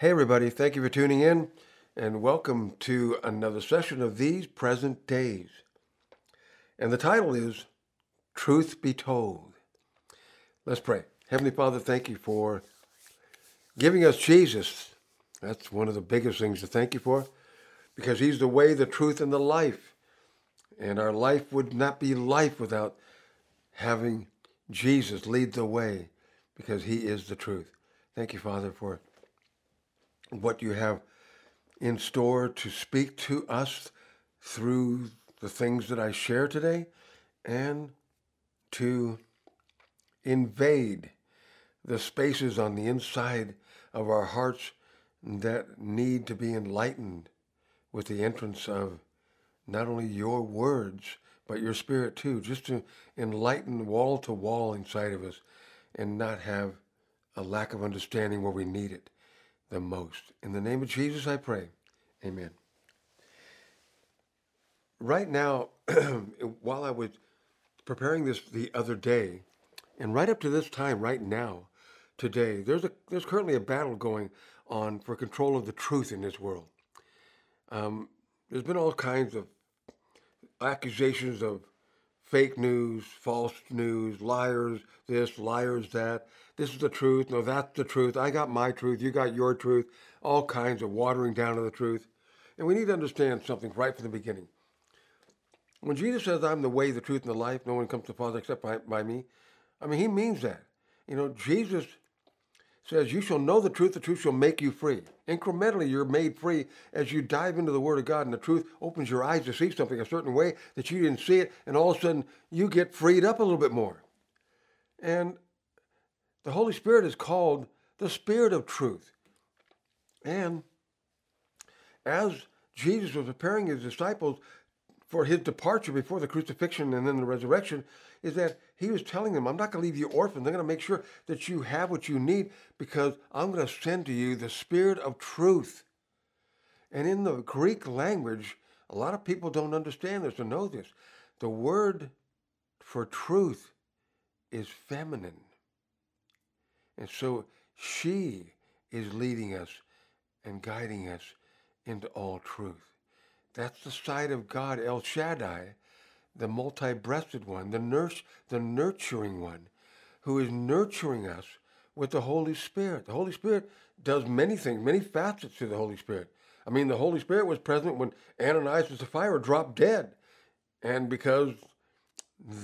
Hey, everybody, thank you for tuning in and welcome to another session of These Present Days. And the title is Truth Be Told. Let's pray. Heavenly Father, thank you for giving us Jesus. That's one of the biggest things to thank you for because He's the way, the truth, and the life. And our life would not be life without having Jesus lead the way because He is the truth. Thank you, Father, for what you have in store to speak to us through the things that I share today and to invade the spaces on the inside of our hearts that need to be enlightened with the entrance of not only your words, but your spirit too, just to enlighten wall to wall inside of us and not have a lack of understanding where we need it the most. In the name of Jesus, I pray. Amen. Right now, while I was preparing this the other day, and right up to this time, right now, today, there's a there's currently a battle going on for control of the truth in this world. Um, there's been all kinds of accusations of fake news, false news, liars, this, liars, that. This is the truth. No, that's the truth. I got my truth. You got your truth. All kinds of watering down of the truth. And we need to understand something right from the beginning. When Jesus says, I'm the way, the truth, and the life, no one comes to the Father except by, by me, I mean, he means that. You know, Jesus says, You shall know the truth, the truth shall make you free. Incrementally, you're made free as you dive into the Word of God, and the truth opens your eyes to see something a certain way that you didn't see it, and all of a sudden you get freed up a little bit more. And the Holy Spirit is called the Spirit of truth. And as Jesus was preparing his disciples for his departure before the crucifixion and then the resurrection is that he was telling them, I'm not going to leave you orphans. I'm going to make sure that you have what you need because I'm going to send to you the spirit of truth. And in the Greek language, a lot of people don't understand this or know this. The word for truth is feminine. And so she is leading us and guiding us into all truth. That's the side of God, El Shaddai, the multi-breasted one, the nurse, the nurturing one, who is nurturing us with the Holy Spirit. The Holy Spirit does many things, many facets to the Holy Spirit. I mean, the Holy Spirit was present when Ananias and Sapphira dropped dead. And because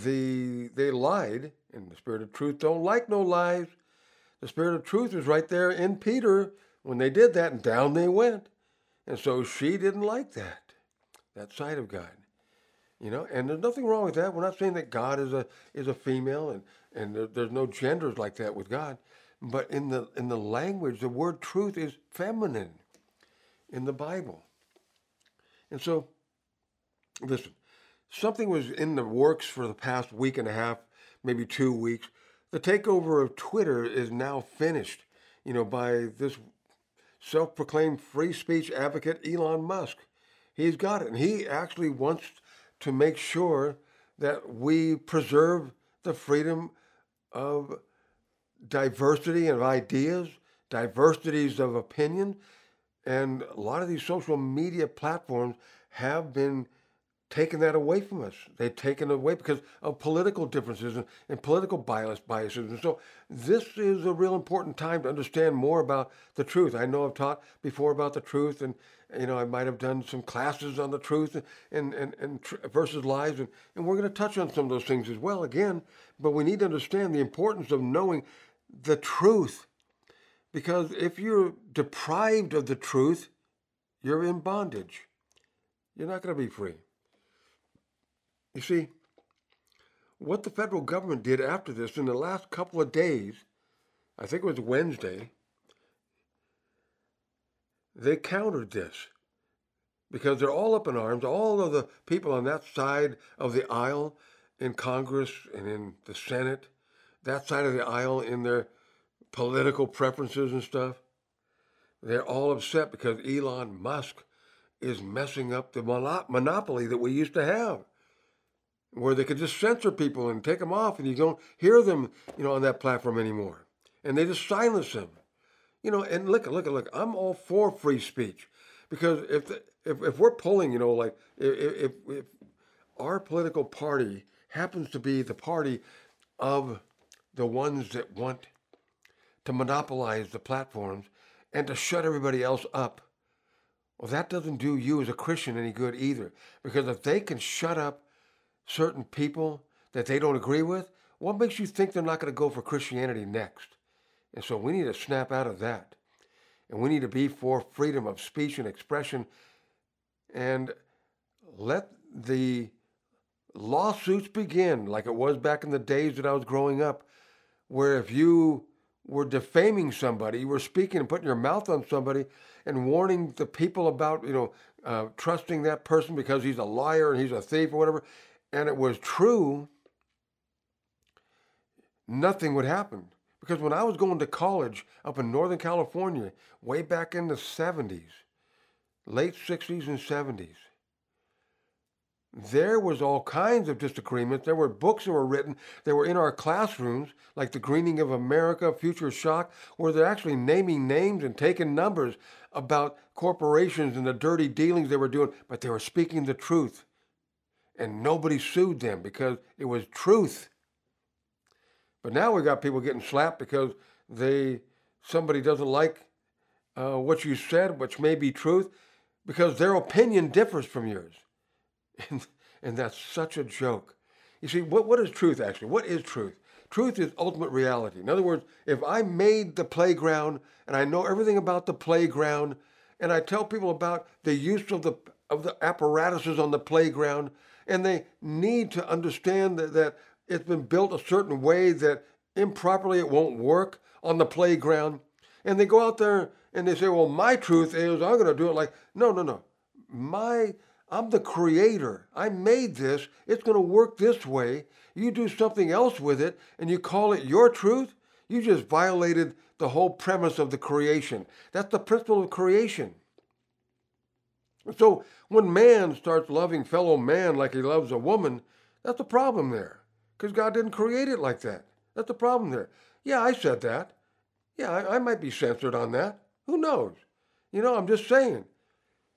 the they lied, and the Spirit of truth don't like no lies, the Spirit of truth was right there in Peter when they did that, and down they went. And so she didn't like that that side of God. You know, and there's nothing wrong with that. We're not saying that God is a is a female, and and there, there's no genders like that with God. But in the in the language, the word truth is feminine in the Bible. And so, listen, something was in the works for the past week and a half, maybe two weeks. The takeover of Twitter is now finished, you know, by this self-proclaimed free speech advocate Elon Musk. He's got it. And he actually wants to make sure that we preserve the freedom of diversity of ideas, diversities of opinion. And a lot of these social media platforms have been taken that away from us. They've taken it away because of political differences and, and political bias, biases. And so this is a real important time to understand more about the truth. I know I've taught before about the truth and, you know, I might have done some classes on the truth and, and, and tr- versus lies. And, and we're going to touch on some of those things as well again. But we need to understand the importance of knowing the truth. Because if you're deprived of the truth, you're in bondage. You're not going to be free. You see, what the federal government did after this in the last couple of days, I think it was Wednesday, they countered this because they're all up in arms. All of the people on that side of the aisle in Congress and in the Senate, that side of the aisle in their political preferences and stuff, they're all upset because Elon Musk is messing up the monopoly that we used to have where they could just censor people and take them off and you don't hear them, you know, on that platform anymore. And they just silence them. You know, and look, look, look. I'm all for free speech because if the, if if we're pulling, you know, like if, if if our political party happens to be the party of the ones that want to monopolize the platforms and to shut everybody else up. Well, that doesn't do you as a Christian any good either. Because if they can shut up certain people that they don't agree with, what makes you think they're not going to go for Christianity next? And so we need to snap out of that. And we need to be for freedom of speech and expression and let the lawsuits begin like it was back in the days that I was growing up, where if you were defaming somebody, you were speaking and putting your mouth on somebody and warning the people about, you know, uh, trusting that person because he's a liar and he's a thief or whatever, and it was true, nothing would happen. Because when I was going to college up in Northern California, way back in the 70s, late 60s and 70s, there was all kinds of disagreements. There were books that were written that were in our classrooms, like The Greening of America, Future Shock, where they're actually naming names and taking numbers about corporations and the dirty dealings they were doing, but they were speaking the truth. And nobody sued them because it was truth. But now we got people getting slapped because they somebody doesn't like uh, what you said, which may be truth, because their opinion differs from yours. And, and that's such a joke. You see, what, what is truth actually? What is truth? Truth is ultimate reality. In other words, if I made the playground and I know everything about the playground and I tell people about the use of the, of the apparatuses on the playground and they need to understand that, that it's been built a certain way that improperly it won't work on the playground. And they go out there and they say, well, my truth is I'm going to do it like, no, no, no. My I'm the creator. I made this. It's going to work this way. You do something else with it and you call it your truth, you just violated the whole premise of the creation. That's the principle of creation. So when man starts loving fellow man like he loves a woman, that's a problem there. Because God didn't create it like that. That's the problem there. Yeah, I said that. Yeah, I, I might be censored on that. Who knows? You know, I'm just saying.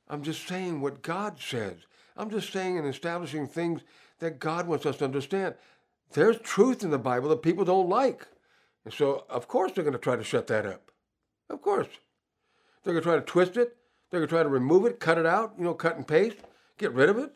I'm just saying what God says. I'm just saying and establishing things that God wants us to understand. There's truth in the Bible that people don't like. And so, of course, they're going to try to shut that up. Of course. They're going to try to twist it. They're going to try to remove it, cut it out, you know, cut and paste, get rid of it.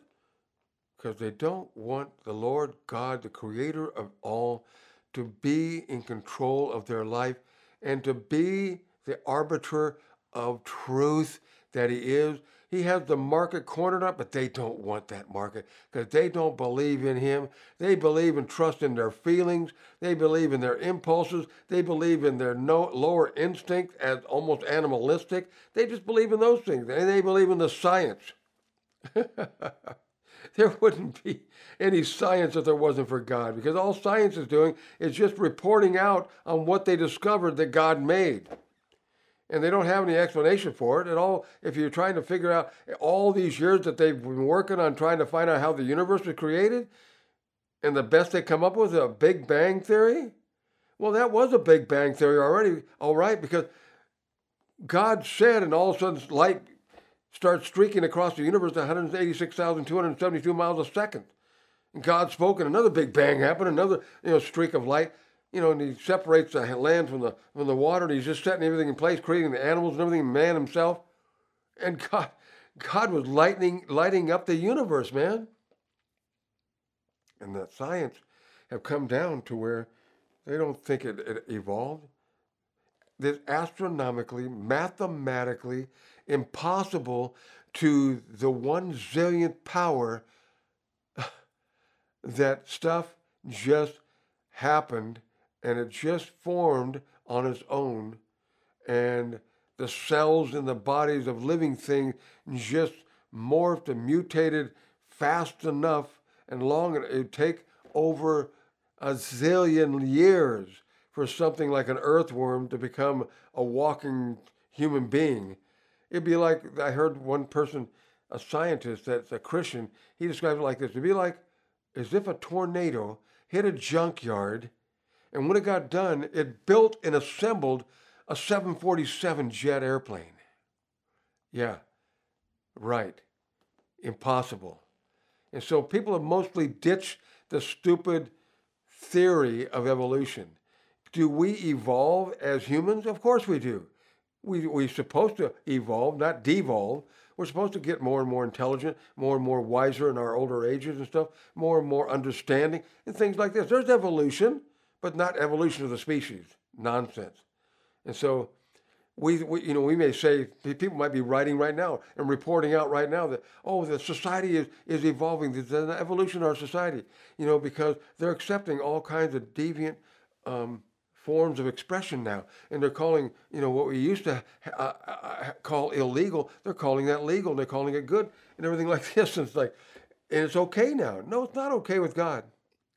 Because they don't want the Lord God, the creator of all, to be in control of their life and to be the arbiter of truth that He is he has the market cornered up, but they don't want that market because they don't believe in him. They believe and trust in their feelings. They believe in their impulses. They believe in their no, lower instinct as almost animalistic. They just believe in those things. And they believe in the science. there wouldn't be any science if there wasn't for God because all science is doing is just reporting out on what they discovered that God made and they don't have any explanation for it at all. If you're trying to figure out all these years that they've been working on trying to find out how the universe was created, and the best they come up with is a Big Bang theory. Well, that was a Big Bang theory already, all right, because God said, and all of a sudden light starts streaking across the universe at 186,272 miles a second. And God spoke, and another Big Bang happened, another you know streak of light you know, and he separates the land from the from the water, and he's just setting everything in place, creating the animals and everything, man himself. And God, God was lightning lighting up the universe, man. And that science have come down to where they don't think it, it evolved. It's astronomically, mathematically impossible to the one zillionth power that stuff just happened and it just formed on its own. And the cells in the bodies of living things just morphed and mutated fast enough and long enough. It would take over a zillion years for something like an earthworm to become a walking human being. It'd be like I heard one person, a scientist that's a Christian, he describes it like this. It'd be like as if a tornado hit a junkyard and when it got done, it built and assembled a 747 jet airplane. Yeah, right. Impossible. And so people have mostly ditched the stupid theory of evolution. Do we evolve as humans? Of course we do. We, we're supposed to evolve, not devolve. We're supposed to get more and more intelligent, more and more wiser in our older ages and stuff, more and more understanding, and things like this. There's evolution, but not evolution of the species. Nonsense. And so we, we, you know, we may say people might be writing right now and reporting out right now that oh, the society is is evolving. There's an evolution of our society, you know, because they're accepting all kinds of deviant um, forms of expression now, and they're calling you know what we used to uh, uh, call illegal, they're calling that legal, and they're calling it good, and everything like this. And it's like, and it's okay now. No, it's not okay with God.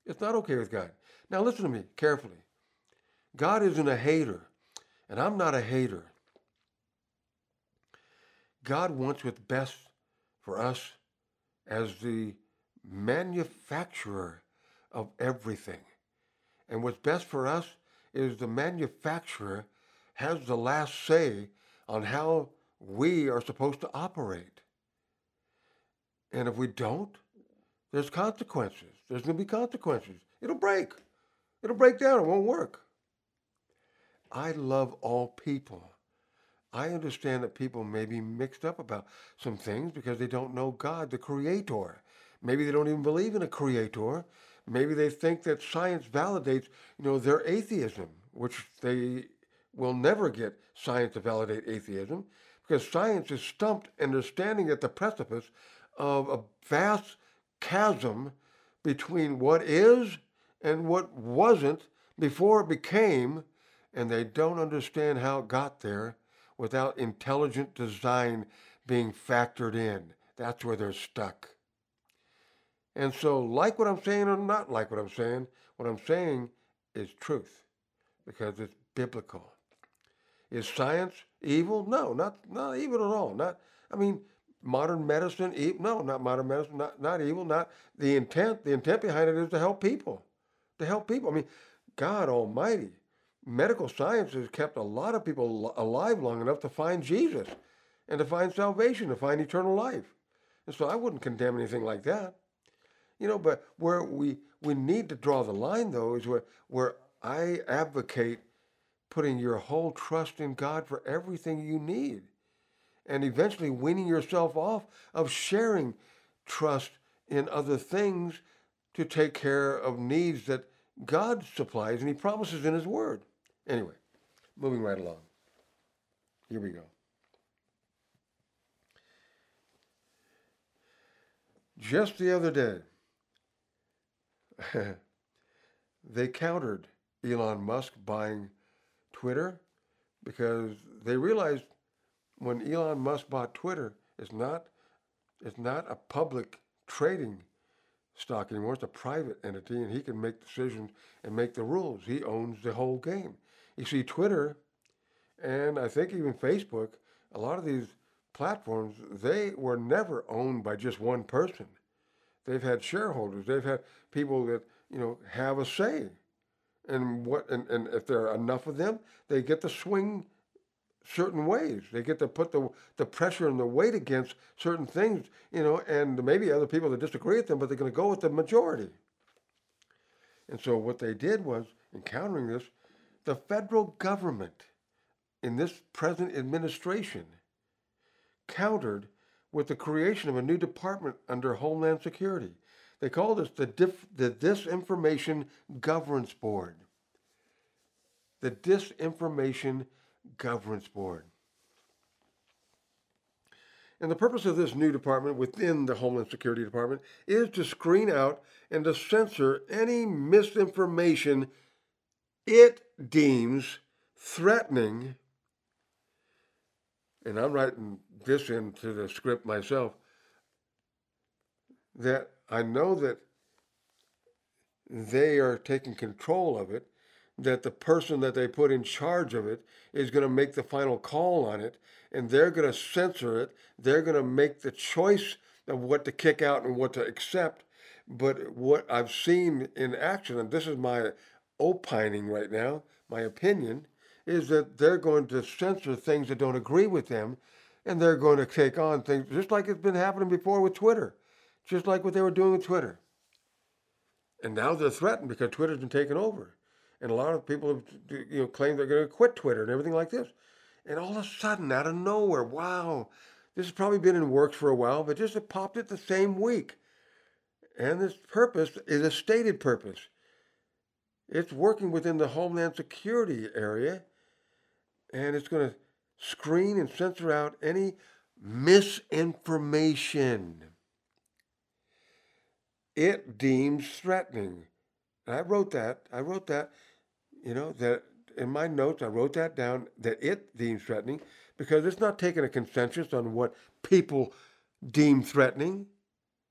It's not okay with God. Now listen to me carefully. God isn't a hater. And I'm not a hater. God wants what's best for us as the manufacturer of everything. And what's best for us is the manufacturer has the last say on how we are supposed to operate. And if we don't, there's consequences. There's going to be consequences. It'll break. It'll break down. It won't work. I love all people. I understand that people may be mixed up about some things because they don't know God, the Creator. Maybe they don't even believe in a Creator. Maybe they think that science validates, you know, their atheism, which they will never get science to validate atheism because science is stumped and they're standing at the precipice of a vast chasm between what is and what wasn't before it became and they don't understand how it got there without intelligent design being factored in. That's where they're stuck. And so, like what I'm saying or not like what I'm saying, what I'm saying is truth because it's biblical. Is science evil? No, not not evil at all. Not I mean, modern medicine, no, not modern medicine, not, not evil, not the intent. The intent behind it is to help people, to help people. I mean, God Almighty medical science has kept a lot of people alive long enough to find Jesus and to find salvation, to find eternal life. And so I wouldn't condemn anything like that. You know, but where we, we need to draw the line, though, is where, where I advocate putting your whole trust in God for everything you need and eventually weaning yourself off of sharing trust in other things to take care of needs that God supplies and He promises in His Word. Anyway, moving right along. Here we go. Just the other day, they countered Elon Musk buying Twitter because they realized when Elon Musk bought Twitter, it's not it's not a public trading stock anymore. It's a private entity, and he can make decisions and make the rules. He owns the whole game. You see, Twitter and I think even Facebook, a lot of these platforms, they were never owned by just one person. They've had shareholders. They've had people that you know have a say, and what and, and if there are enough of them, they get to swing certain ways. They get to put the the pressure and the weight against certain things, you know, and maybe other people that disagree with them, but they're going to go with the majority. And so what they did was, encountering this, the federal government in this present administration countered with the creation of a new department under Homeland Security. They called this the, Dif- the Disinformation Governance Board. The Disinformation Governance Board. And the purpose of this new department within the Homeland Security Department is to screen out and to censor any misinformation it deems threatening, and I'm writing this into the script myself, that I know that they are taking control of it, that the person that they put in charge of it is going to make the final call on it, and they're going to censor it. They're going to make the choice of what to kick out and what to accept. But what I've seen in action, and this is my opining right now, my opinion, is that they're going to censor things that don't agree with them and they're going to take on things just like it's been happening before with Twitter, just like what they were doing with Twitter. And now they're threatened because Twitter's been taken over. And a lot of people have you know claimed they're going to quit Twitter and everything like this. And all of a sudden, out of nowhere, wow, this has probably been in works for a while, but just it popped it the same week. And this purpose is a stated purpose. It's working within the Homeland Security area, and it's going to screen and censor out any misinformation it deems threatening. I wrote that. I wrote that, you know, that in my notes, I wrote that down that it deems threatening because it's not taking a consensus on what people deem threatening.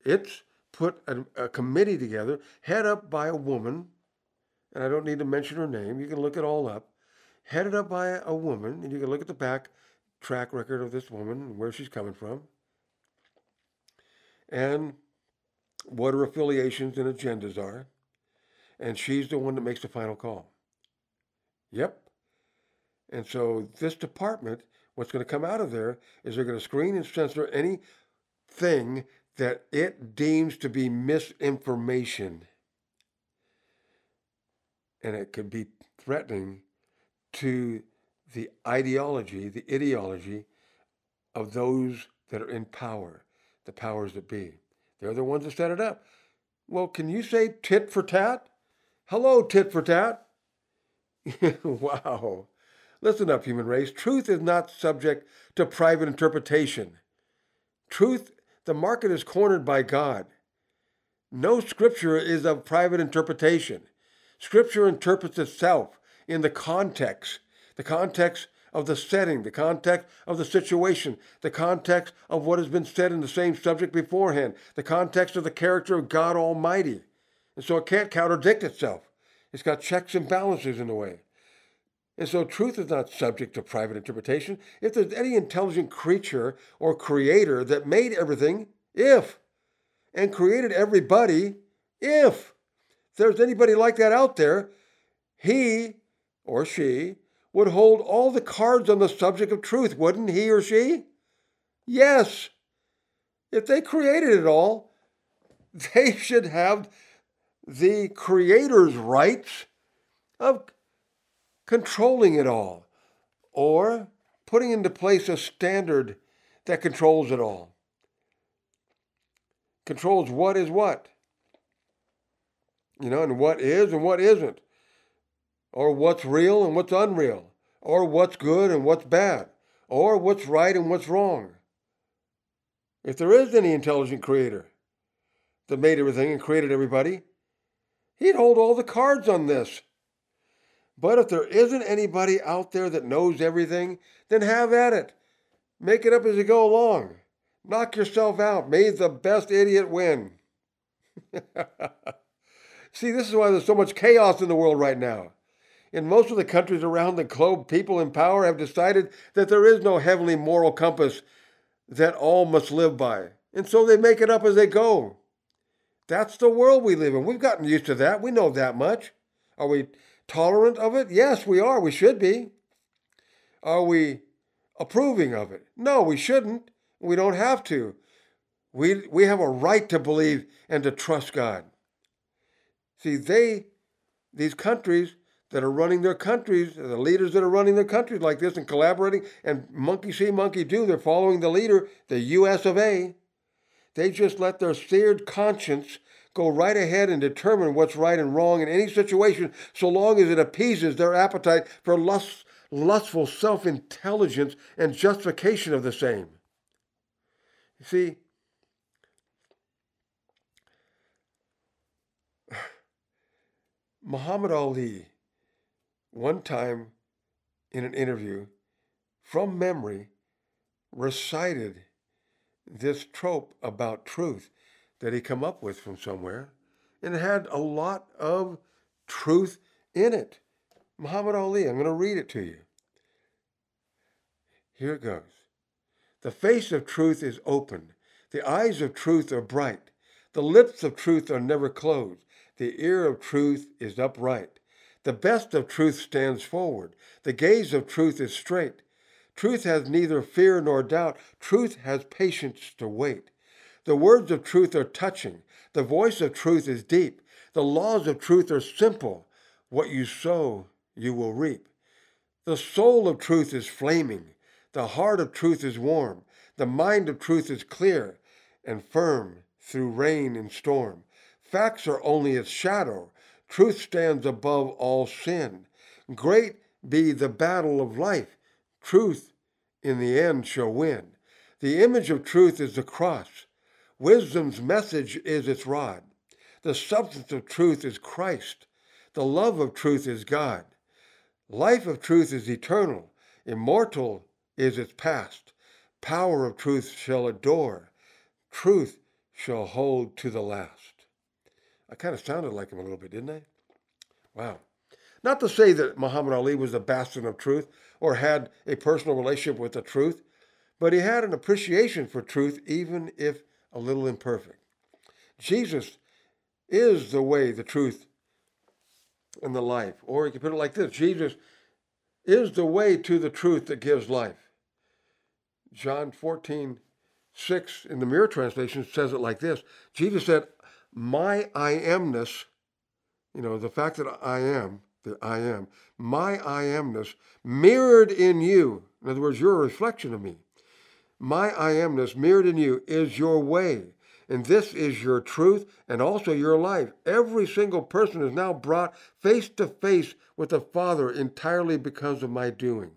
It's put a, a committee together, head up by a woman, and I don't need to mention her name. You can look it all up. Headed up by a woman, and you can look at the back track record of this woman and where she's coming from. And what her affiliations and agendas are. And she's the one that makes the final call. Yep. And so this department, what's going to come out of there is they're going to screen and censor anything that it deems to be misinformation. And it could be threatening to the ideology, the ideology of those that are in power, the powers that be. They're the ones that set it up. Well, can you say tit for tat? Hello, tit for tat. wow. Listen up, human race. Truth is not subject to private interpretation. Truth, the market is cornered by God. No scripture is of private interpretation. Scripture interprets itself in the context, the context of the setting, the context of the situation, the context of what has been said in the same subject beforehand, the context of the character of God Almighty. And so it can't contradict itself. It's got checks and balances in the way. And so truth is not subject to private interpretation. If there's any intelligent creature or creator that made everything, if, and created everybody, if there's anybody like that out there, he or she would hold all the cards on the subject of truth, wouldn't he or she? Yes. If they created it all, they should have the creator's rights of controlling it all or putting into place a standard that controls it all. Controls what is what. You know, and what is and what isn't or what's real and what's unreal, or what's good and what's bad, or what's right and what's wrong. If there is any intelligent creator that made everything and created everybody, he'd hold all the cards on this. But if there isn't anybody out there that knows everything, then have at it. Make it up as you go along. Knock yourself out. May the best idiot win. See, this is why there's so much chaos in the world right now. In most of the countries around the globe, people in power have decided that there is no heavenly moral compass that all must live by. And so they make it up as they go. That's the world we live in. We've gotten used to that. We know that much. Are we tolerant of it? Yes, we are. We should be. Are we approving of it? No, we shouldn't. We don't have to. We, we have a right to believe and to trust God. See, they, these countries, that are running their countries, the leaders that are running their countries like this and collaborating, and monkey see, monkey do, they're following the leader, the US of A. They just let their seared conscience go right ahead and determine what's right and wrong in any situation so long as it appeases their appetite for lust, lustful self intelligence and justification of the same. You see, Muhammad Ali one time in an interview from memory recited this trope about truth that he come up with from somewhere and it had a lot of truth in it. Muhammad ali i'm going to read it to you. Here it goes. The face of truth is open. The eyes of truth are bright. The lips of truth are never closed. The ear of truth is upright. The best of truth stands forward. The gaze of truth is straight. Truth has neither fear nor doubt. Truth has patience to wait. The words of truth are touching. The voice of truth is deep. The laws of truth are simple. What you sow, you will reap. The soul of truth is flaming. The heart of truth is warm. The mind of truth is clear and firm through rain and storm. Facts are only its shadow. Truth stands above all sin. Great be the battle of life. Truth in the end shall win. The image of truth is the cross. Wisdom's message is its rod. The substance of truth is Christ. The love of truth is God. Life of truth is eternal. Immortal is its past. Power of truth shall adore. Truth shall hold to the last. I kind of sounded like him a little bit, didn't I? Wow. Not to say that Muhammad Ali was the bastion of truth or had a personal relationship with the truth, but he had an appreciation for truth, even if a little imperfect. Jesus is the way, the truth, and the life. Or you can put it like this Jesus is the way to the truth that gives life. John 14, 6 in the Mirror Translation says it like this Jesus said, My I amness, you know, the fact that I am, that I am, my I amness mirrored in you, in other words, you're a reflection of me. My I amness mirrored in you is your way. And this is your truth and also your life. Every single person is now brought face to face with the Father entirely because of my doing.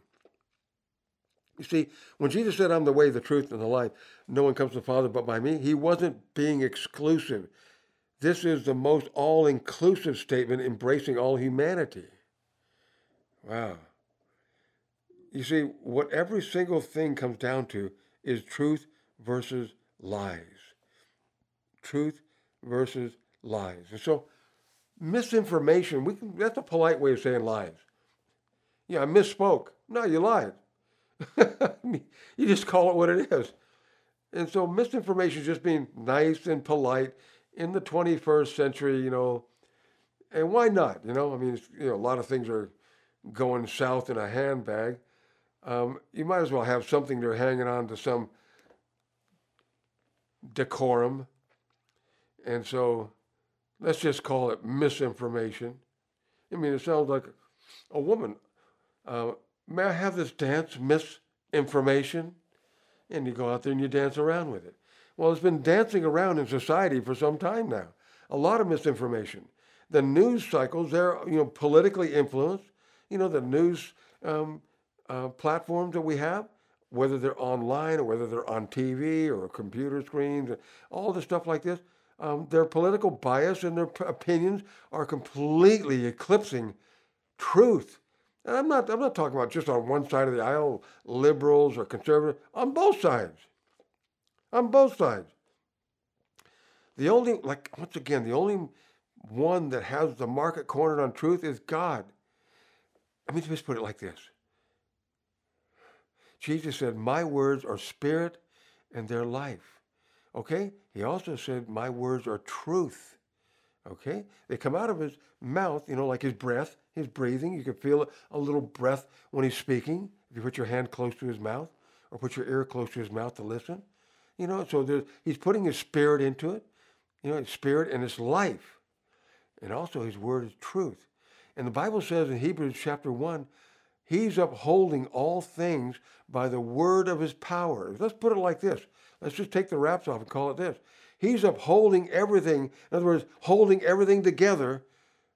You see, when Jesus said, I'm the way, the truth, and the life, no one comes to the Father but by me, he wasn't being exclusive. This is the most all inclusive statement embracing all humanity. Wow. You see, what every single thing comes down to is truth versus lies. Truth versus lies. And so, misinformation, we can, that's a polite way of saying lies. Yeah, I misspoke. No, you lied. you just call it what it is. And so misinformation is just being nice and polite in the 21st century, you know. And why not? You know, I mean, you know, a lot of things are going south in a handbag. Um, you might as well have something they're hanging on to some decorum. And so let's just call it misinformation. I mean, it sounds like a woman. Uh, May I have this dance misinformation? And you go out there and you dance around with it. Well, it's been dancing around in society for some time now. A lot of misinformation. The news cycles, they're you know politically influenced. You know the news um, uh, platforms that we have, whether they're online or whether they're on TV or computer screens, all the stuff like this. Um, their political bias and their p- opinions are completely eclipsing truth. And I'm not, I'm not talking about just on one side of the aisle, liberals or conservatives, on both sides. On both sides. The only, like, once again, the only one that has the market cornered on truth is God. Let me just put it like this Jesus said, My words are spirit and their life. Okay? He also said, My words are truth. Okay? They come out of his mouth, you know, like his breath, his breathing. You can feel a little breath when he's speaking. If you put your hand close to his mouth or put your ear close to his mouth to listen. You know, so he's putting his spirit into it. You know, his spirit and his life. And also his word is truth. And the Bible says in Hebrews chapter 1, he's upholding all things by the word of his power. Let's put it like this. Let's just take the wraps off and call it this. He's upholding everything, in other words, holding everything together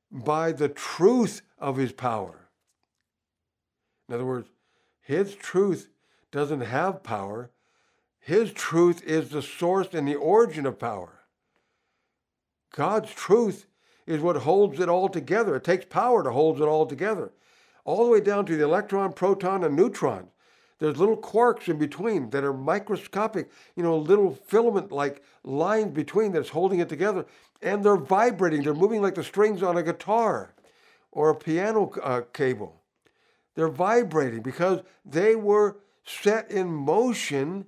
by the truth of his power. In other words, his truth doesn't have power. His truth is the source and the origin of power. God's truth is what holds it all together. It takes power to hold it all together. All the way down to the electron, proton, and neutron. There's little quarks in between that are microscopic, you know, little filament like lines between that's holding it together. And they're vibrating, they're moving like the strings on a guitar or a piano uh, cable. They're vibrating because they were set in motion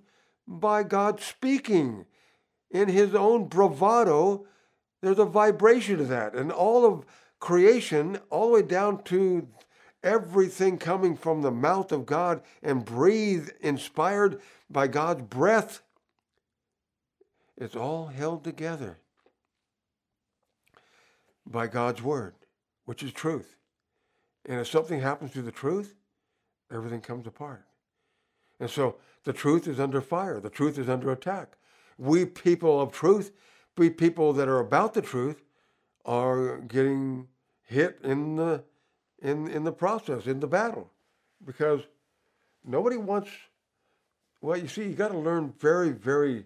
by God speaking. In his own bravado, there's a vibration to that. And all of creation all the way down to everything coming from the mouth of God and breathed, inspired by God's breath, it's all held together by God's word, which is truth. And if something happens to the truth, everything comes apart. And so the truth is under fire, the truth is under attack. We people of truth, people that are about the truth, are getting hit in the in in the process, in the battle. Because nobody wants well, you see, you got to learn very, very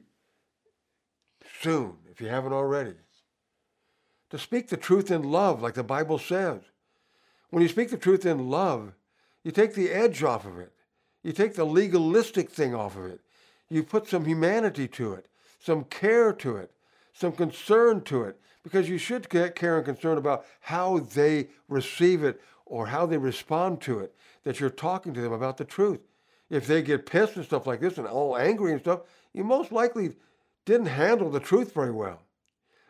soon, if you haven't already, to speak the truth in love, like the Bible says. When you speak the truth in love, you take the edge off of it. You take the legalistic thing off of it. You put some humanity to it, some care to it, some concern to it, because you should get care and concern about how they receive it or how they respond to it, that you're talking to them about the truth. If they get pissed and stuff like this and all angry and stuff, you most likely didn't handle the truth very well.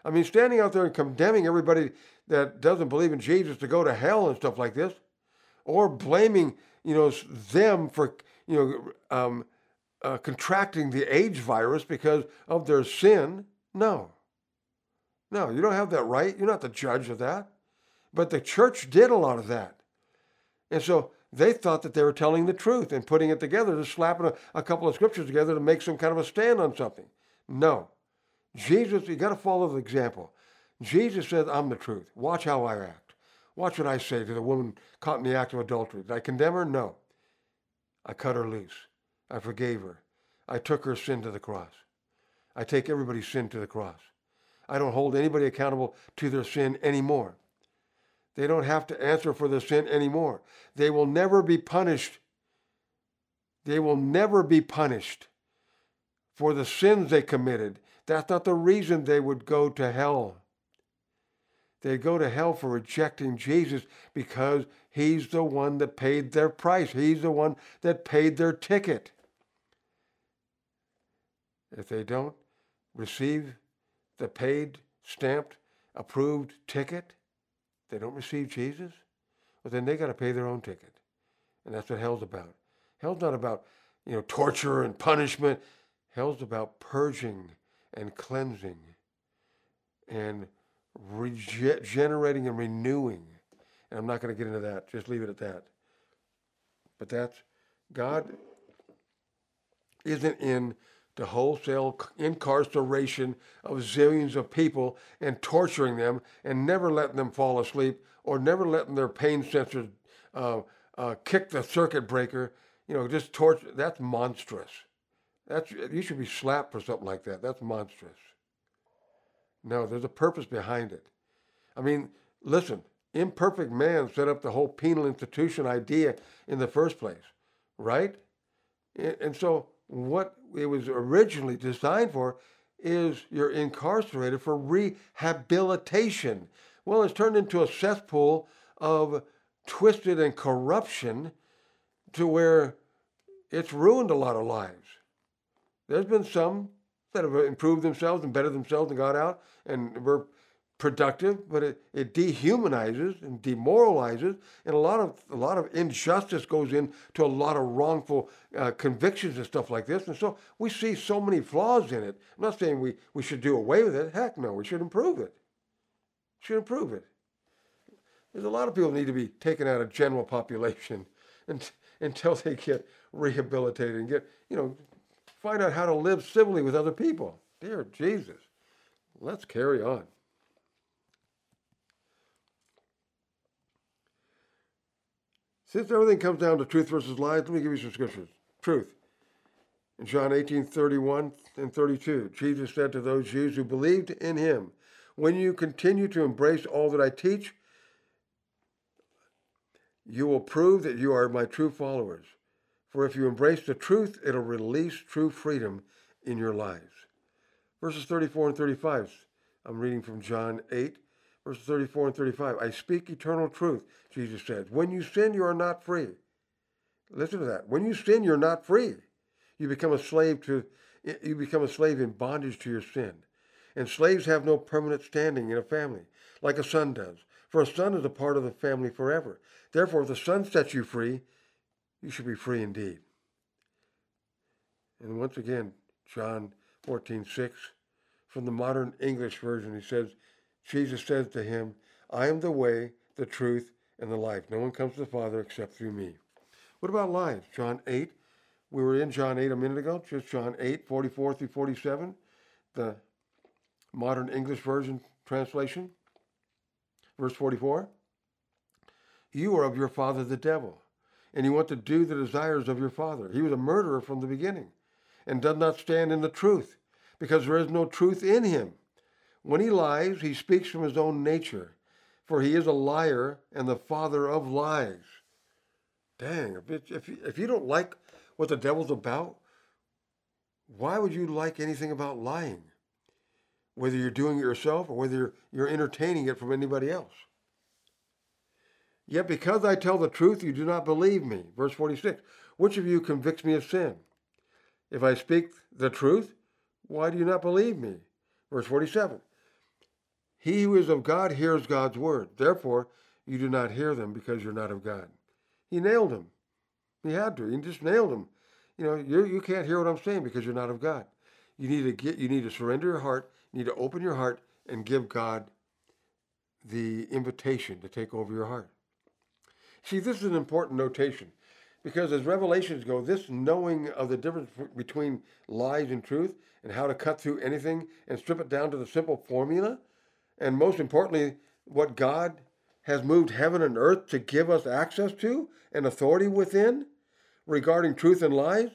I mean, standing out there and condemning everybody that doesn't believe in Jesus to go to hell and stuff like this, or blaming you know them for you know um, uh, contracting the AIDS virus because of their sin. No, no, you don't have that right. You're not the judge of that. But the church did a lot of that, and so they thought that they were telling the truth and putting it together, just slapping a, a couple of scriptures together to make some kind of a stand on something. No, Jesus, you got to follow the example. Jesus said, I'm the truth. Watch how I act. Watch what I say to the woman caught in the act of adultery. Did I condemn her? No. I cut her loose. I forgave her. I took her sin to the cross. I take everybody's sin to the cross. I don't hold anybody accountable to their sin anymore. They don't have to answer for their sin anymore. They will never be punished. They will never be punished for the sins they committed. That's not the reason they would go to hell. They go to hell for rejecting Jesus because he's the one that paid their price. He's the one that paid their ticket. If they don't receive the paid, stamped, approved ticket, they don't receive Jesus, well, then they got to pay their own ticket. And that's what hell's about. Hell's not about, you know, torture and punishment. Hell's about purging and cleansing and regenerating and renewing. And I'm not going to get into that. Just leave it at that. But that's God isn't in the wholesale incarceration of zillions of people and torturing them and never letting them fall asleep or never letting their pain sensors uh, uh, kick the circuit breaker. You know, just torture. That's monstrous. That's you should be slapped for something like that. That's monstrous. No, there's a purpose behind it. I mean, listen, imperfect man set up the whole penal institution idea in the first place, right? And so what it was originally designed for is you're incarcerated for rehabilitation. Well, it's turned into a cesspool of twisted and corruption to where it's ruined a lot of lives. There's been some that have improved themselves and bettered themselves and got out and were productive, but it, it dehumanizes and demoralizes, and a lot of a lot of injustice goes into a lot of wrongful uh, convictions and stuff like this. And so we see so many flaws in it. I'm not saying we, we should do away with it. Heck no, we should improve it. Should improve it. There's a lot of people need to be taken out of general population and, until they get rehabilitated and get, you know, find out how to live civilly with other people. Dear Jesus, let's carry on. Since everything comes down to truth versus lies, let me give you some scriptures. Truth. In John 18, 31 and 32, Jesus said to those Jews who believed in him, When you continue to embrace all that I teach, you will prove that you are my true followers. For if you embrace the truth, it'll release true freedom in your lives. Verses 34 and 35. I'm reading from John 8, verses 34 and 35. I speak eternal truth, Jesus said. When you sin, you are not free. Listen to that. When you sin, you're not free. You become a slave to you become a slave in bondage to your sin. And slaves have no permanent standing in a family, like a son does. For a son is a part of the family forever. Therefore, if the son sets you free, you should be free indeed. And once again, John 14, 6, from the modern English version, he says, Jesus says to him, I am the way, the truth, and the life. No one comes to the Father except through me. What about lives? John 8. We were in John 8 a minute ago, just John 8, 44 through 47, the modern English version translation. Verse 44 You are of your father the devil, and you want to do the desires of your father. He was a murderer from the beginning and does not stand in the truth, because there is no truth in him. When he lies, he speaks from his own nature, for he is a liar and the father of lies. Dang, if, if, if you don't like what the devil's about, why would you like anything about lying? whether you're doing it yourself or whether you're, you're entertaining it from anybody else. Yet because I tell the truth, you do not believe me. Verse 46 Which of you convicts me of sin? If I speak the truth, why do you not believe me? Verse 47 He who is of God hears God's word. Therefore, you do not hear them because you're not of God. He nailed him. He had to. He just nailed him. You know, you you can't hear what I'm saying because you're not of God. You need to get. You need to surrender your heart you need to open your heart and give God the invitation to take over your heart. See, this is an important notation because as revelations go, this knowing of the difference between lies and truth and how to cut through anything and strip it down to the simple formula, and most importantly, what God has moved heaven and earth to give us access to and authority within regarding truth and lies,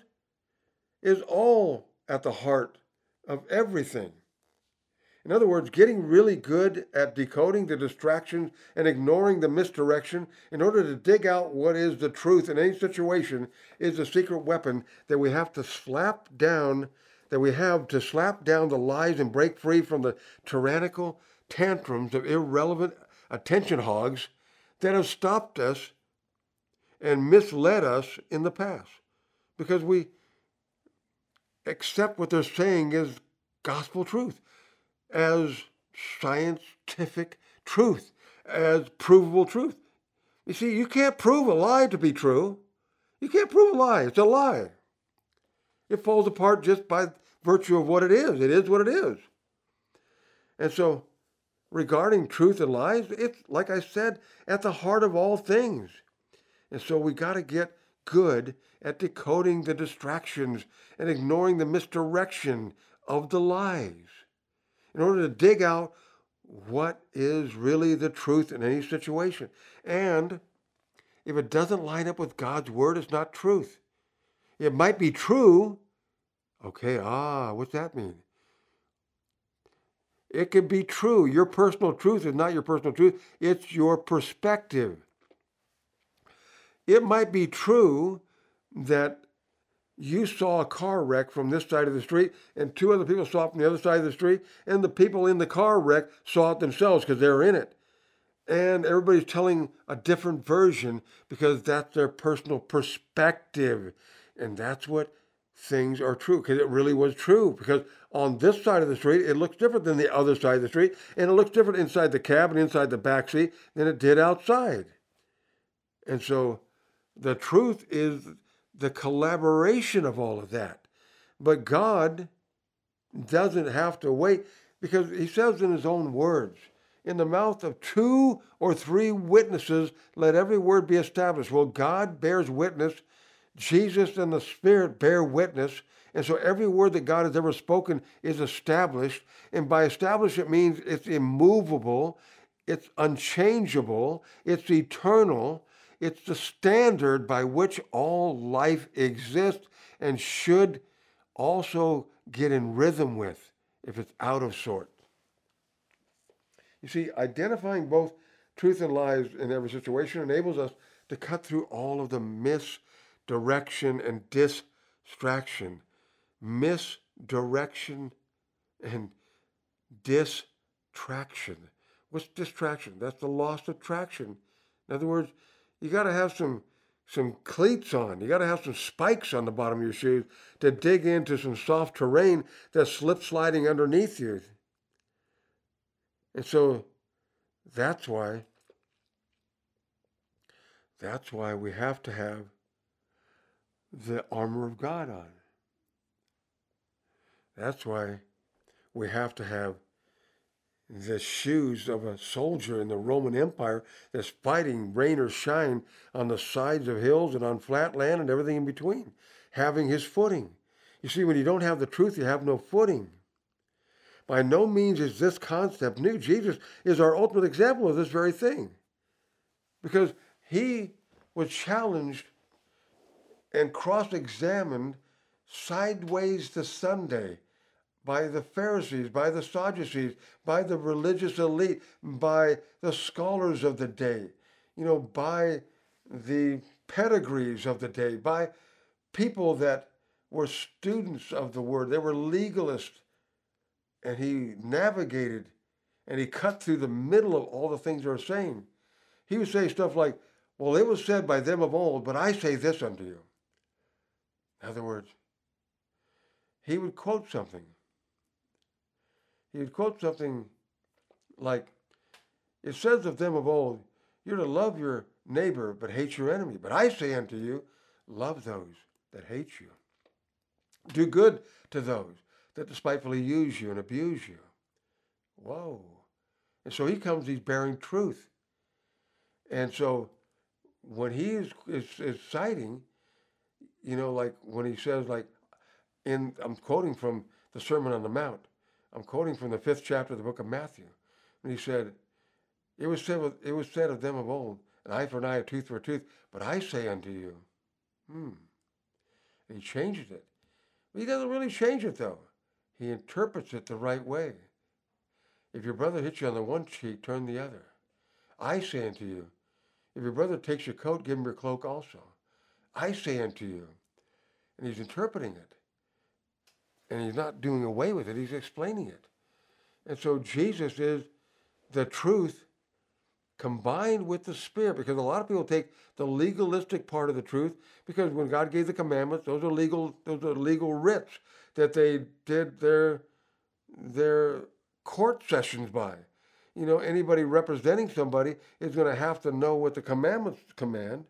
is all at the heart of everything. In other words, getting really good at decoding the distractions and ignoring the misdirection in order to dig out what is the truth in any situation is the secret weapon that we have to slap down, that we have to slap down the lies and break free from the tyrannical tantrums of irrelevant attention hogs that have stopped us and misled us in the past. Because we accept what they're saying is gospel truth as scientific truth, as provable truth. You see, you can't prove a lie to be true. You can't prove a lie. It's a lie. It falls apart just by virtue of what it is. It is what it is. And so, regarding truth and lies, it's, like I said, at the heart of all things. And so, we got to get good at decoding the distractions and ignoring the misdirection of the lies in order to dig out what is really the truth in any situation. And if it doesn't line up with God's word, it's not truth. It might be true. Okay, ah, what's that mean? It could be true. Your personal truth is not your personal truth, it's your perspective. It might be true that you saw a car wreck from this side of the street, and two other people saw it from the other side of the street, and the people in the car wreck saw it themselves because they were in it. And everybody's telling a different version because that's their personal perspective. And that's what things are true because it really was true. Because on this side of the street, it looks different than the other side of the street, and it looks different inside the cab and inside the back seat than it did outside. And so the truth is the collaboration of all of that. But God doesn't have to wait because he says in his own words, in the mouth of two or three witnesses, let every word be established. Well, God bears witness, Jesus and the Spirit bear witness. And so every word that God has ever spoken is established. And by established, it means it's immovable, it's unchangeable, it's eternal, it's the standard by which all life exists and should also get in rhythm with if it's out of sort. You see, identifying both truth and lies in every situation enables us to cut through all of the misdirection and distraction. Misdirection and distraction. What's distraction? That's the loss of traction. In other words, you got to have some some cleats on. You got to have some spikes on the bottom of your shoes to dig into some soft terrain that's slip sliding underneath you. And so that's why That's why we have to have the armor of God on. That's why we have to have the shoes of a soldier in the Roman Empire that's fighting rain or shine on the sides of hills and on flat land and everything in between, having his footing. You see, when you don't have the truth, you have no footing. By no means is this concept new. Jesus is our ultimate example of this very thing. Because he was challenged and cross examined sideways to Sunday by the Pharisees, by the Sadducees, by the religious elite, by the scholars of the day, you know, by the pedigrees of the day, by people that were students of the word. They were legalists. And he navigated and he cut through the middle of all the things they were saying. He would say stuff like, Well, it was said by them of old, but I say this unto you. In other words, he would quote something he would quote something like, It says of them of old, you're to love your neighbor, but hate your enemy. But I say unto you, love those that hate you. Do good to those that despitefully use you and abuse you. Whoa. And so he comes, he's bearing truth. And so when he is, is, is citing, you know, like when he says, like, in, I'm quoting from the Sermon on the Mount, I'm quoting from the fifth chapter of the book of Matthew. And he said, it was, said, it was said of them of old, an eye for an eye, a tooth for a tooth. But I say unto you, hmm. And he changes it. But he doesn't really change it, though. He interprets it the right way. If your brother hits you on the one cheek, turn the other. I say unto you, if your brother takes your coat, give him your cloak also. I say unto you. And he's interpreting it and he's not doing away with it, he's explaining it. And so Jesus is the truth combined with the spirit because a lot of people take the legalistic part of the truth because when God gave the commandments, those are legal those are legal writs that they did their their court sessions by. You know, anybody representing somebody is going to have to know what the commandments command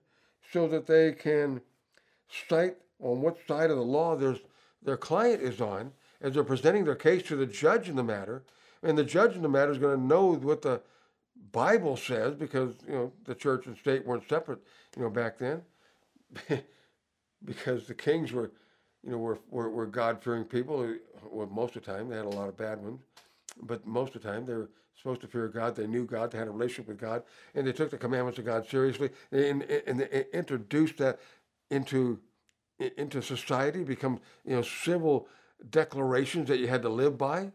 so that they can cite on what side of the law there's their client is on as they're presenting their case to the judge in the matter. And the judge in the matter is going to know what the Bible says because, you know, the church and state weren't separate, you know, back then. because the kings were, you know, were, were, were God-fearing people. Well, most of the time, they had a lot of bad ones. But most of the time, they were supposed to fear God. They knew God. They had a relationship with God. And they took the commandments of God seriously. And, and they introduced that into into society, become you know civil declarations that you had to live by.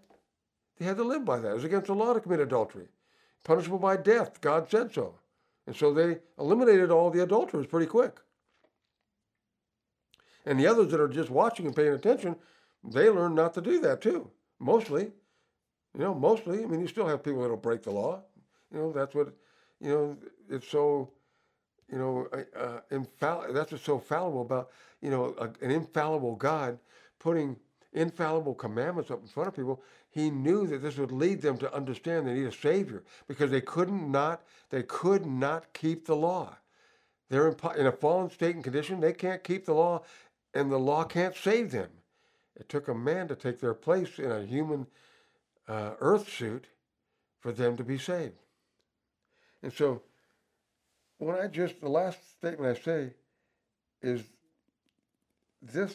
They had to live by that. It was against the law to commit adultery, punishable by death. God said so, and so they eliminated all the adulterers pretty quick. And the others that are just watching and paying attention, they learn not to do that too. Mostly, you know, mostly. I mean, you still have people that'll break the law. You know, that's what, you know, it's so you know, uh, infall- that's what's so fallible about, you know, a, an infallible God putting infallible commandments up in front of people. He knew that this would lead them to understand they need a Savior because they couldn't not, they could not keep the law. They're in, in a fallen state and condition. They can't keep the law, and the law can't save them. It took a man to take their place in a human uh, earth suit for them to be saved. And so when I just, the last statement I say is this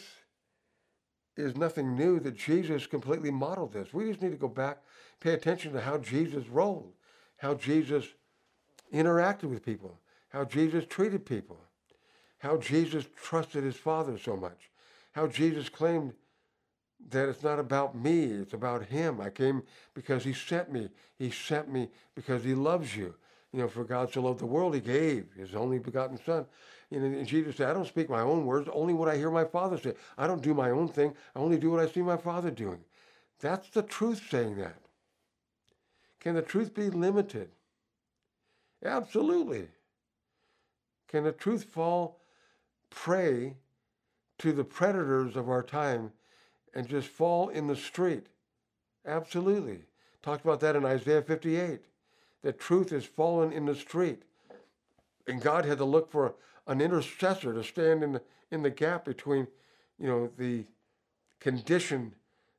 is nothing new that Jesus completely modeled this. We just need to go back, pay attention to how Jesus rolled, how Jesus interacted with people, how Jesus treated people, how Jesus trusted his Father so much, how Jesus claimed that it's not about me, it's about him. I came because he sent me. He sent me because he loves you you know, for God so loved the world, he gave his only begotten son. You know, and Jesus said, I don't speak my own words, only what I hear my father say. I don't do my own thing. I only do what I see my father doing. That's the truth saying that. Can the truth be limited? Absolutely. Can the truth fall prey to the predators of our time and just fall in the street? Absolutely. Talked about that in Isaiah 58 that truth has fallen in the street. and God had to look for an intercessor to stand in the, in the gap between, you know, the condition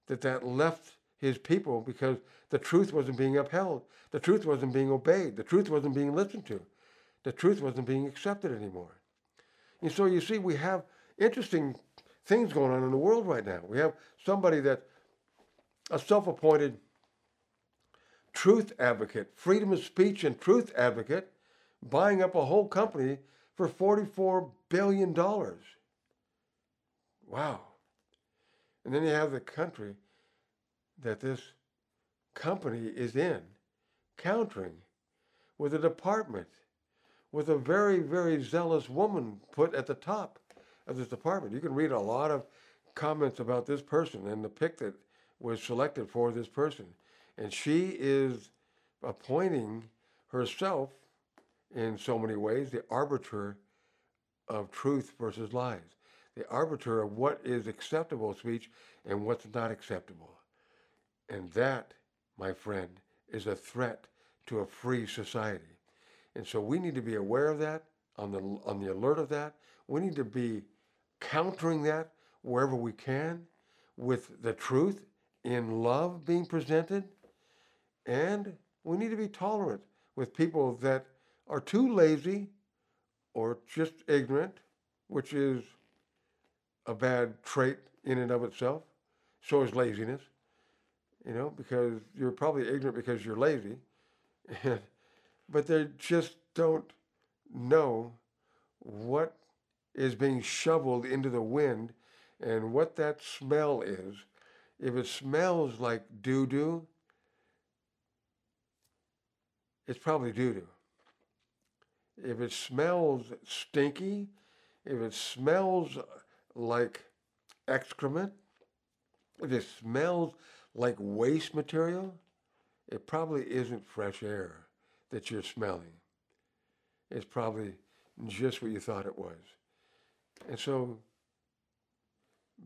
that that left his people because the truth wasn't being upheld. The truth wasn't being obeyed. The truth wasn't being listened to. The truth wasn't being accepted anymore. And so you see, we have interesting things going on in the world right now. We have somebody that, a self appointed truth advocate, freedom of speech and truth advocate, buying up a whole company for $44 billion. Wow. And then you have the country that this company is in, countering with a department, with a very, very zealous woman put at the top of this department. You can read a lot of comments about this person and the pick that was selected for this person. And she is appointing herself in so many ways the arbiter of truth versus lies, the arbiter of what is acceptable speech and what's not acceptable. And that, my friend, is a threat to a free society. And so we need to be aware of that, on the, on the alert of that. We need to be countering that wherever we can with the truth in love being presented. And we need to be tolerant with people that are too lazy or just ignorant, which is a bad trait in and of itself. So is laziness, you know, because you're probably ignorant because you're lazy, but they just don't know what is being shoveled into the wind and what that smell is. If it smells like doo doo, it's probably doo doo. If it smells stinky, if it smells like excrement, if it smells like waste material, it probably isn't fresh air that you're smelling. It's probably just what you thought it was. And so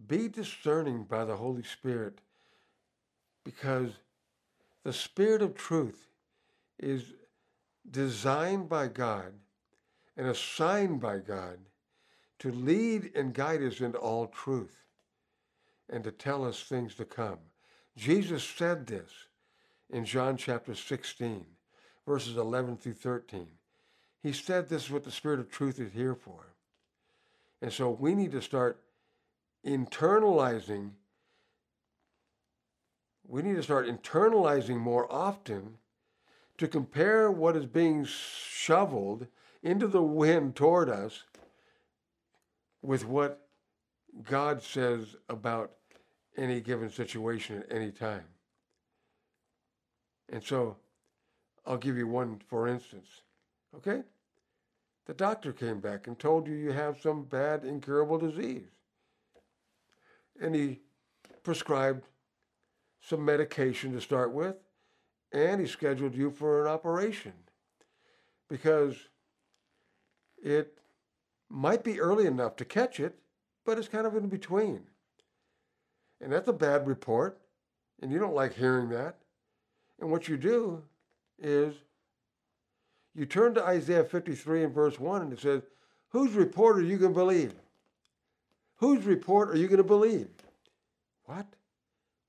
be discerning by the Holy Spirit because the Spirit of truth is designed by God and assigned by God to lead and guide us into all truth and to tell us things to come. Jesus said this in John chapter 16, verses 11 through 13. He said this is what the Spirit of truth is here for. And so we need to start internalizing, we need to start internalizing more often to compare what is being shoveled into the wind toward us with what God says about any given situation at any time. And so I'll give you one for instance. Okay? The doctor came back and told you you have some bad, incurable disease. And he prescribed some medication to start with and he scheduled you for an operation because it might be early enough to catch it, but it's kind of in between. And that's a bad report, and you don't like hearing that. And what you do is you turn to Isaiah 53 and verse 1, and it says, Whose report are you going to believe? Whose report are you going to believe? What?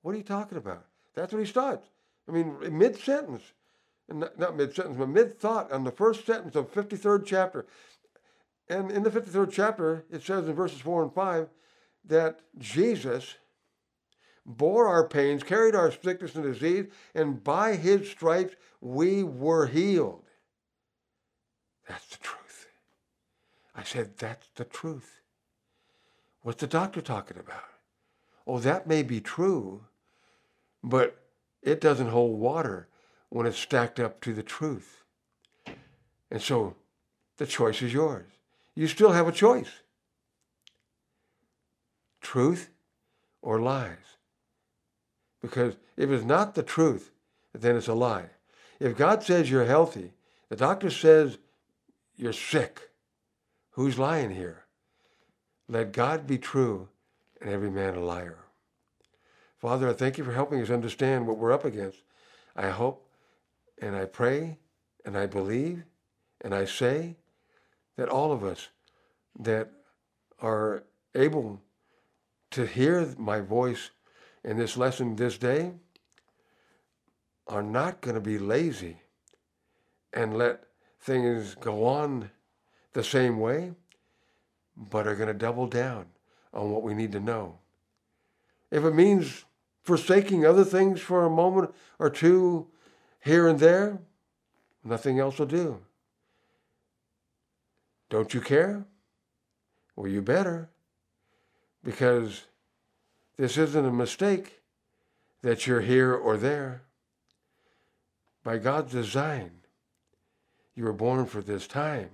What are you talking about? That's what he starts. I mean, mid sentence, not, not mid sentence, but mid thought on the first sentence of 53rd chapter. And in the 53rd chapter, it says in verses 4 and 5 that Jesus bore our pains, carried our sickness and disease, and by his stripes we were healed. That's the truth. I said, that's the truth. What's the doctor talking about? Oh, that may be true, but it doesn't hold water when it's stacked up to the truth. And so the choice is yours. You still have a choice truth or lies. Because if it's not the truth, then it's a lie. If God says you're healthy, the doctor says you're sick, who's lying here? Let God be true and every man a liar. Father, I thank you for helping us understand what we're up against. I hope and I pray and I believe and I say that all of us that are able to hear my voice in this lesson this day are not going to be lazy and let things go on the same way, but are going to double down on what we need to know. If it means forsaking other things for a moment or two here and there, nothing else will do. Don't you care? Well, you better, because this isn't a mistake that you're here or there. By God's design, you were born for this time.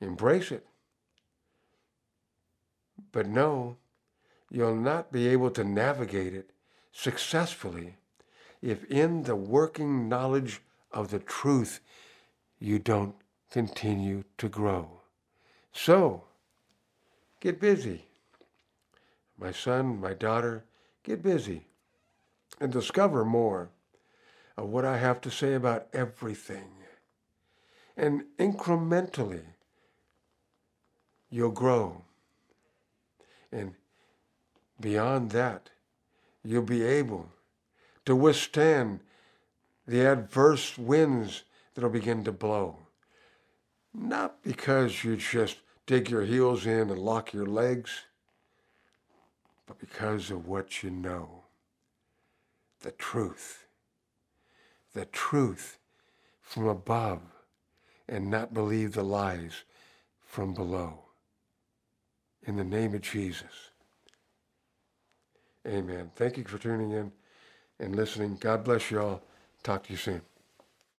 Embrace it. But no, you'll not be able to navigate it successfully if in the working knowledge of the truth you don't continue to grow. So, get busy. My son, my daughter, get busy and discover more of what I have to say about everything. And incrementally, you'll grow. And beyond that, you'll be able to withstand the adverse winds that'll begin to blow. Not because you just dig your heels in and lock your legs, but because of what you know. The truth. The truth from above and not believe the lies from below. In the name of Jesus. Amen. Thank you for tuning in and listening. God bless you all. Talk to you soon.